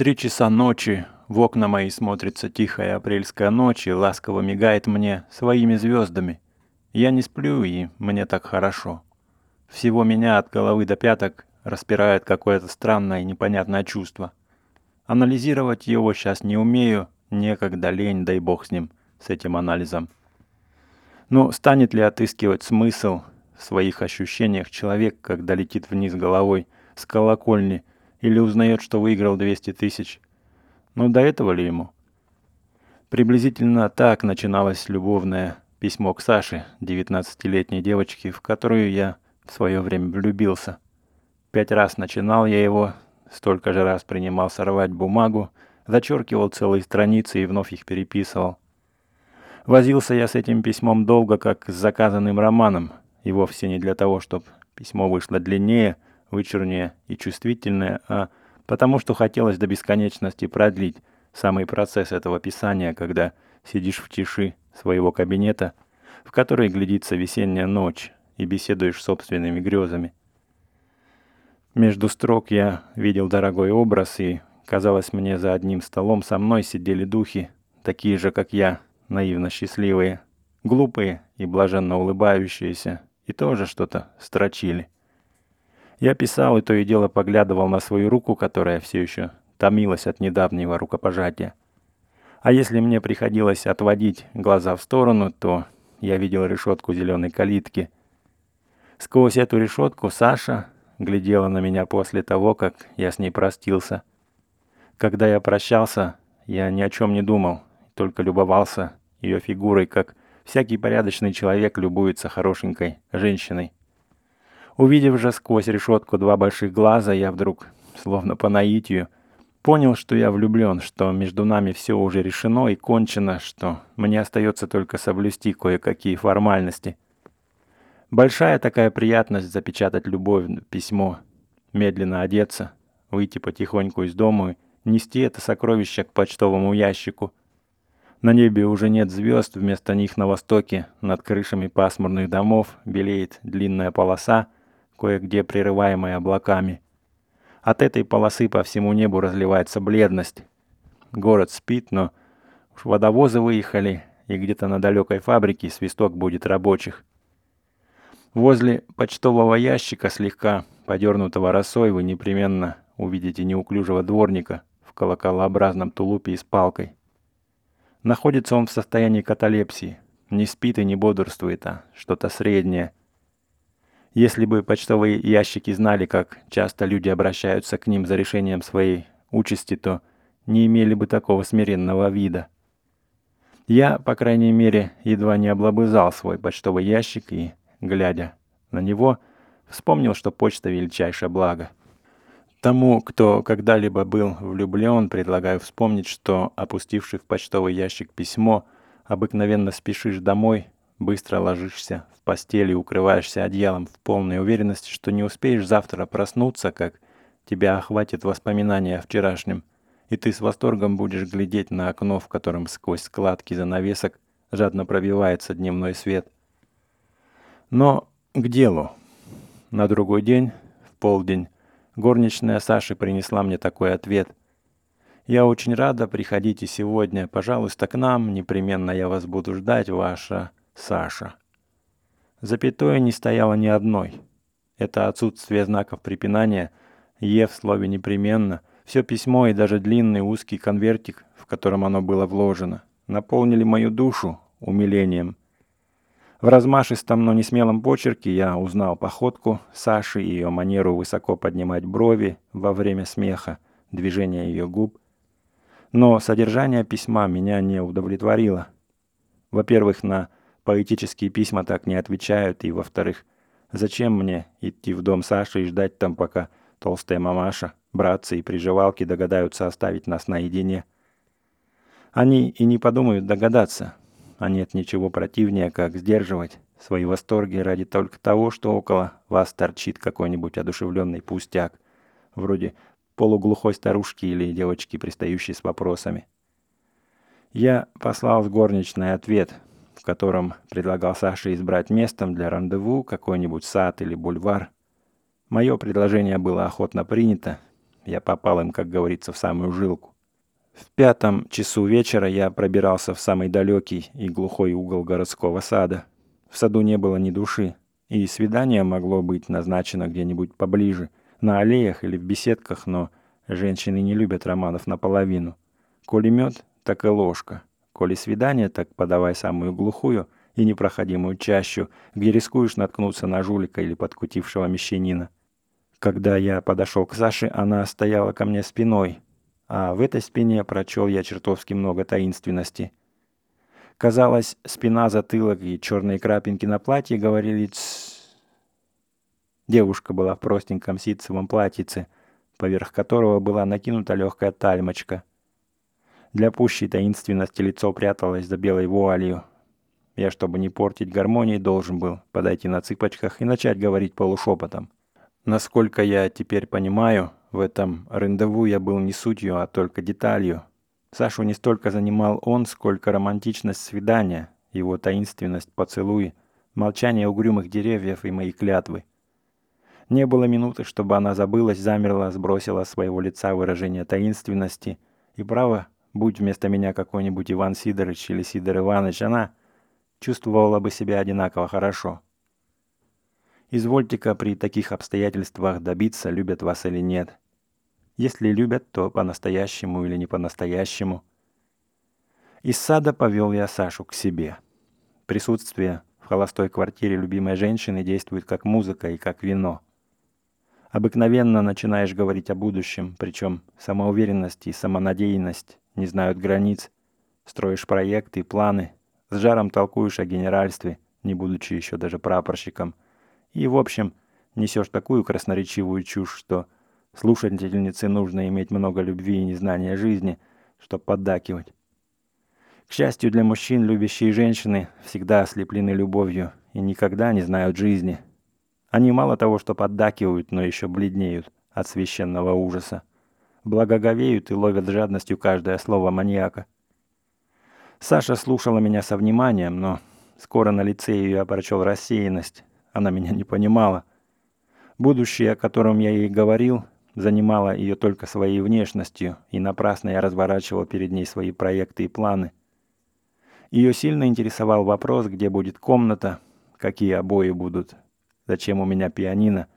три часа ночи в окна мои смотрится тихая апрельская ночь и ласково мигает мне своими звездами. Я не сплю, и мне так хорошо. Всего меня от головы до пяток распирает какое-то странное и непонятное чувство. Анализировать его сейчас не умею, некогда лень, дай бог с ним, с этим анализом. Но станет ли отыскивать смысл в своих ощущениях человек, когда летит вниз головой с колокольни или узнает, что выиграл 200 тысяч? Но до этого ли ему? Приблизительно так начиналось любовное письмо к Саше, 19-летней девочке, в которую я в свое время влюбился. Пять раз начинал я его, столько же раз принимался рвать бумагу, зачеркивал целые страницы и вновь их переписывал. Возился я с этим письмом долго, как с заказанным романом, и вовсе не для того, чтобы письмо вышло длиннее, вычурнее и чувствительное, а потому что хотелось до бесконечности продлить самый процесс этого писания, когда сидишь в тиши своего кабинета, в которой глядится весенняя ночь, и беседуешь собственными грезами. Между строк я видел дорогой образ, и, казалось мне, за одним столом со мной сидели духи, такие же, как я, наивно счастливые, глупые и блаженно улыбающиеся, и тоже что-то строчили. Я писал и то и дело поглядывал на свою руку, которая все еще томилась от недавнего рукопожатия. А если мне приходилось отводить глаза в сторону, то я видел решетку зеленой калитки. Сквозь эту решетку Саша, глядела на меня после того, как я с ней простился. Когда я прощался, я ни о чем не думал, только любовался ее фигурой, как всякий порядочный человек любуется хорошенькой женщиной. Увидев же сквозь решетку два больших глаза, я вдруг, словно по наитию, понял, что я влюблен, что между нами все уже решено и кончено, что мне остается только соблюсти кое-какие формальности — Большая такая приятность запечатать любовь письмо, медленно одеться, выйти потихоньку из дома и нести это сокровище к почтовому ящику. На небе уже нет звезд, вместо них на востоке, над крышами пасмурных домов, белеет длинная полоса, кое-где прерываемая облаками. От этой полосы по всему небу разливается бледность. Город спит, но уж водовозы выехали, и где-то на далекой фабрике свисток будет рабочих. Возле почтового ящика, слегка подернутого росой, вы непременно увидите неуклюжего дворника в колоколообразном тулупе и с палкой. Находится он в состоянии каталепсии, не спит и не бодрствует, а что-то среднее. Если бы почтовые ящики знали, как часто люди обращаются к ним за решением своей участи, то не имели бы такого смиренного вида. Я, по крайней мере, едва не облобызал свой почтовый ящик и глядя на него, вспомнил, что почта — величайшее благо. Тому, кто когда-либо был влюблен, предлагаю вспомнить, что, опустивший в почтовый ящик письмо, обыкновенно спешишь домой, быстро ложишься в постель и укрываешься одеялом в полной уверенности, что не успеешь завтра проснуться, как тебя охватит воспоминание о вчерашнем, и ты с восторгом будешь глядеть на окно, в котором сквозь складки занавесок жадно пробивается дневной свет — но к делу. На другой день, в полдень, горничная Саши принесла мне такой ответ. «Я очень рада, приходите сегодня, пожалуйста, к нам, непременно я вас буду ждать, ваша Саша». Запятой не стояло ни одной. Это отсутствие знаков препинания, «е» в слове «непременно», все письмо и даже длинный узкий конвертик, в котором оно было вложено, наполнили мою душу умилением. В размашистом, но не смелом почерке я узнал походку Саши и ее манеру высоко поднимать брови во время смеха, движение ее губ. Но содержание письма меня не удовлетворило. Во-первых, на поэтические письма так не отвечают, и во-вторых, зачем мне идти в дом Саши и ждать там, пока толстая мамаша, братцы и приживалки догадаются оставить нас наедине? Они и не подумают догадаться, а нет ничего противнее, как сдерживать свои восторги ради только того, что около вас торчит какой-нибудь одушевленный пустяк, вроде полуглухой старушки или девочки, пристающей с вопросами. Я послал в горничный ответ, в котором предлагал Саше избрать местом для рандеву какой-нибудь сад или бульвар. Мое предложение было охотно принято, Я попал им, как говорится, в самую жилку. В пятом часу вечера я пробирался в самый далекий и глухой угол городского сада. В саду не было ни души, и свидание могло быть назначено где-нибудь поближе, на аллеях или в беседках, но женщины не любят романов наполовину. Коли мед, так и ложка. Коли свидание, так подавай самую глухую и непроходимую чащу, где рискуешь наткнуться на жулика или подкутившего мещанина. Когда я подошел к Саше, она стояла ко мне спиной, а в этой спине прочел я чертовски много таинственности. Казалось, спина, затылок и черные крапинки на платье говорили «Тссс». Девушка была в простеньком ситцевом платьице, поверх которого была накинута легкая тальмочка. Для пущей таинственности лицо пряталось за белой вуалью. Я, чтобы не портить гармонии, должен был подойти на цыпочках и начать говорить полушепотом. Насколько я теперь понимаю, в этом рандеву я был не сутью, а только деталью. Сашу не столько занимал он, сколько романтичность свидания, его таинственность поцелуи, молчание угрюмых деревьев и мои клятвы. Не было минуты, чтобы она забылась, замерла, сбросила с своего лица выражение таинственности. И право, будь вместо меня какой-нибудь Иван Сидорович или Сидор Иванович, она чувствовала бы себя одинаково хорошо. Извольте-ка при таких обстоятельствах добиться, любят вас или нет. Если любят, то по-настоящему или не по-настоящему. Из сада повел я Сашу к себе. Присутствие в холостой квартире любимой женщины действует как музыка и как вино. Обыкновенно начинаешь говорить о будущем, причем самоуверенность и самонадеянность не знают границ. Строишь проекты и планы, с жаром толкуешь о генеральстве, не будучи еще даже прапорщиком – и, в общем, несешь такую красноречивую чушь, что слушательнице нужно иметь много любви и незнания жизни, чтобы поддакивать. К счастью для мужчин, любящие женщины всегда ослеплены любовью и никогда не знают жизни. Они мало того, что поддакивают, но еще бледнеют от священного ужаса. Благоговеют и ловят жадностью каждое слово маньяка. Саша слушала меня со вниманием, но скоро на лице ее прочел рассеянность, она меня не понимала. Будущее, о котором я ей говорил, занимало ее только своей внешностью, и напрасно я разворачивал перед ней свои проекты и планы. Ее сильно интересовал вопрос, где будет комната, какие обои будут, зачем у меня пианино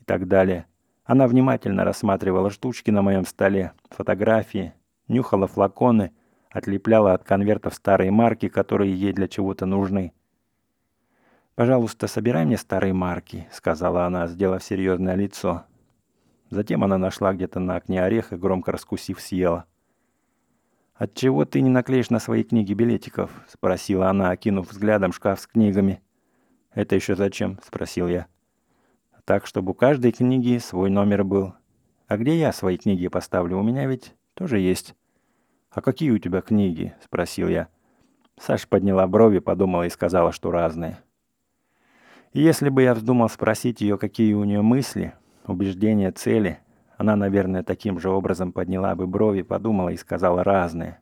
и так далее. Она внимательно рассматривала штучки на моем столе, фотографии, нюхала флаконы, отлепляла от конвертов старые марки, которые ей для чего-то нужны. «Пожалуйста, собирай мне старые марки», — сказала она, сделав серьезное лицо. Затем она нашла где-то на окне орех и, громко раскусив, съела. «Отчего ты не наклеишь на свои книги билетиков?» — спросила она, окинув взглядом шкаф с книгами. «Это еще зачем?» — спросил я. «Так, чтобы у каждой книги свой номер был. А где я свои книги поставлю? У меня ведь тоже есть». «А какие у тебя книги?» — спросил я. Саша подняла брови, подумала и сказала, что разные. Если бы я вздумал спросить ее, какие у нее мысли, убеждения, цели, она, наверное, таким же образом подняла бы брови, подумала и сказала разные.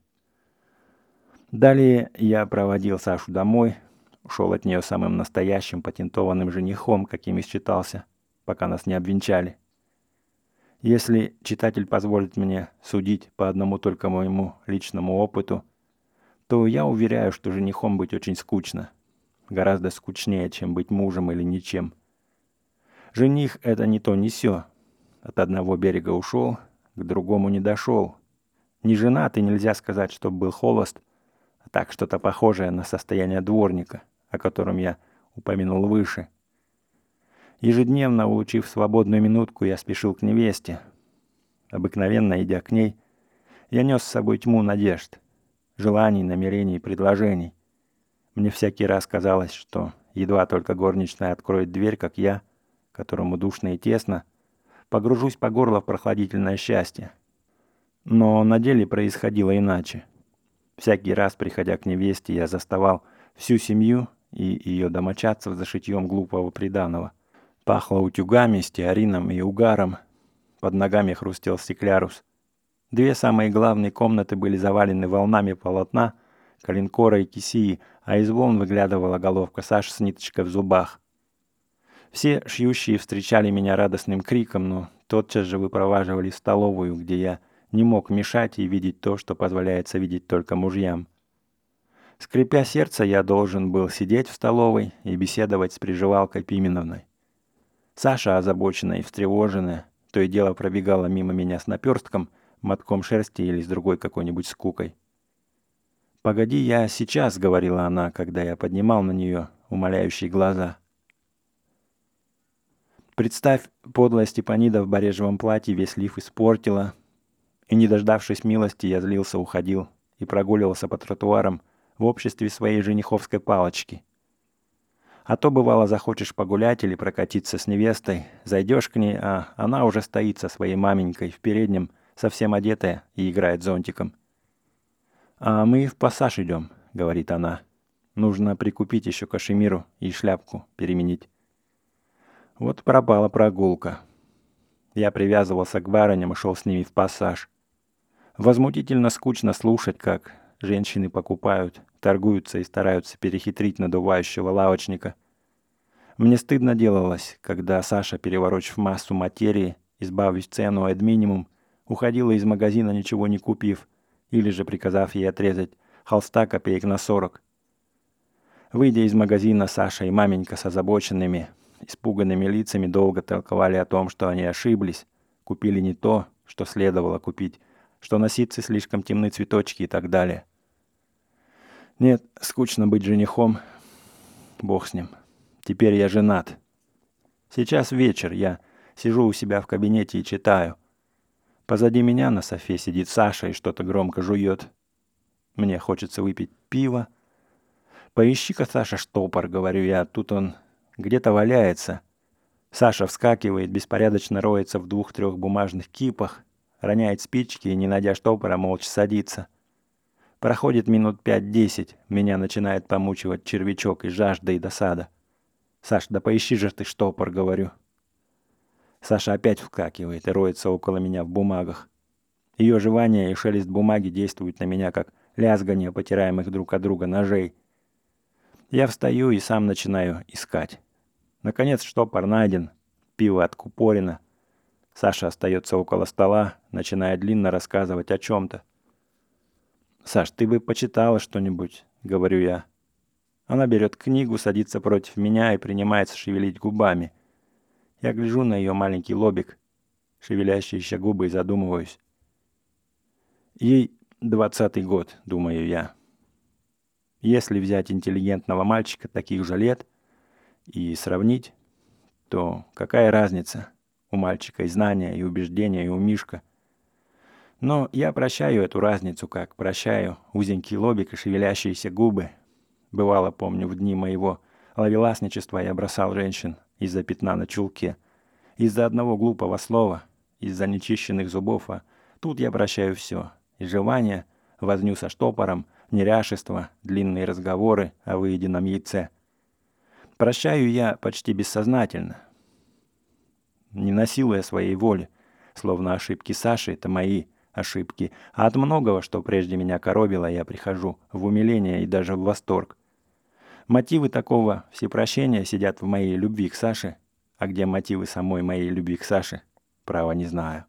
Далее я проводил Сашу домой, ушел от нее самым настоящим патентованным женихом, каким и считался, пока нас не обвенчали. Если читатель позволит мне судить по одному только моему личному опыту, то я уверяю, что женихом быть очень скучно – гораздо скучнее, чем быть мужем или ничем. Жених — это не то, не сё. От одного берега ушел, к другому не дошел. Не женат, и нельзя сказать, что был холост, а так что-то похожее на состояние дворника, о котором я упомянул выше. Ежедневно, улучив свободную минутку, я спешил к невесте. Обыкновенно, идя к ней, я нес с собой тьму надежд, желаний, намерений, предложений. Мне всякий раз казалось, что едва только горничная откроет дверь, как я, которому душно и тесно, погружусь по горло в прохладительное счастье. Но на деле происходило иначе. Всякий раз, приходя к невесте, я заставал всю семью и ее домочадцев за шитьем глупого приданого. Пахло утюгами, стеарином и угаром. Под ногами хрустел стеклярус. Две самые главные комнаты были завалены волнами полотна, калинкора и кисии, а из волн выглядывала головка Саши с ниточкой в зубах. Все шьющие встречали меня радостным криком, но тотчас же выпроваживали в столовую, где я не мог мешать и видеть то, что позволяется видеть только мужьям. Скрипя сердце, я должен был сидеть в столовой и беседовать с приживалкой Пименовной. Саша, озабоченная и встревоженная, то и дело пробегала мимо меня с наперстком, мотком шерсти или с другой какой-нибудь скукой. «Погоди, я сейчас», — говорила она, когда я поднимал на нее умоляющие глаза. Представь, подлая Степанида в барежевом платье весь лиф испортила, и, не дождавшись милости, я злился, уходил и прогуливался по тротуарам в обществе своей жениховской палочки. А то, бывало, захочешь погулять или прокатиться с невестой, зайдешь к ней, а она уже стоит со своей маменькой в переднем, совсем одетая и играет зонтиком. «А мы в пассаж идем», — говорит она. «Нужно прикупить еще кашемиру и шляпку переменить». Вот пропала прогулка. Я привязывался к барыням и шел с ними в пассаж. Возмутительно скучно слушать, как женщины покупают, торгуются и стараются перехитрить надувающего лавочника. Мне стыдно делалось, когда Саша, переворочив массу материи, избавив цену от минимум, уходила из магазина, ничего не купив, или же приказав ей отрезать холста копеек на сорок. Выйдя из магазина, Саша и маменька с озабоченными, испуганными лицами долго толковали о том, что они ошиблись, купили не то, что следовало купить, что на ситце слишком темны цветочки и так далее. Нет, скучно быть женихом. Бог с ним. Теперь я женат. Сейчас вечер, я сижу у себя в кабинете и читаю. Позади меня на софе сидит Саша и что-то громко жует. Мне хочется выпить пиво. Поищи-ка, Саша, штопор, говорю я. Тут он где-то валяется. Саша вскакивает, беспорядочно роется в двух-трех бумажных кипах, роняет спички и, не найдя штопора, молча садится. Проходит минут пять-десять, меня начинает помучивать червячок и жажда, и досада. «Саш, да поищи же ты штопор», — говорю. Саша опять вскакивает и роется около меня в бумагах. Ее жевание и шелест бумаги действуют на меня, как лязгание потираемых друг от друга ножей. Я встаю и сам начинаю искать. Наконец штопор найден, пиво откупорено. Саша остается около стола, начиная длинно рассказывать о чем-то. «Саш, ты бы почитала что-нибудь», — говорю я. Она берет книгу, садится против меня и принимается шевелить губами. Я гляжу на ее маленький лобик, шевелящиеся губы и задумываюсь. Ей двадцатый год, думаю я. Если взять интеллигентного мальчика таких же лет и сравнить, то какая разница? У мальчика и знания, и убеждения, и у Мишка. Но я прощаю эту разницу, как прощаю узенький лобик и шевелящиеся губы. Бывало, помню, в дни моего ловеласничества я бросал женщин из-за пятна на чулке, из-за одного глупого слова, из-за нечищенных зубов, а тут я прощаю все. И желание, возню со штопором, неряшество, длинные разговоры о выеденном яйце. Прощаю я почти бессознательно, не насилуя своей воли, словно ошибки Саши — это мои ошибки, а от многого, что прежде меня коробило, я прихожу в умиление и даже в восторг. Мотивы такого всепрощения сидят в моей любви к Саше, а где мотивы самой моей любви к Саше, право не знаю.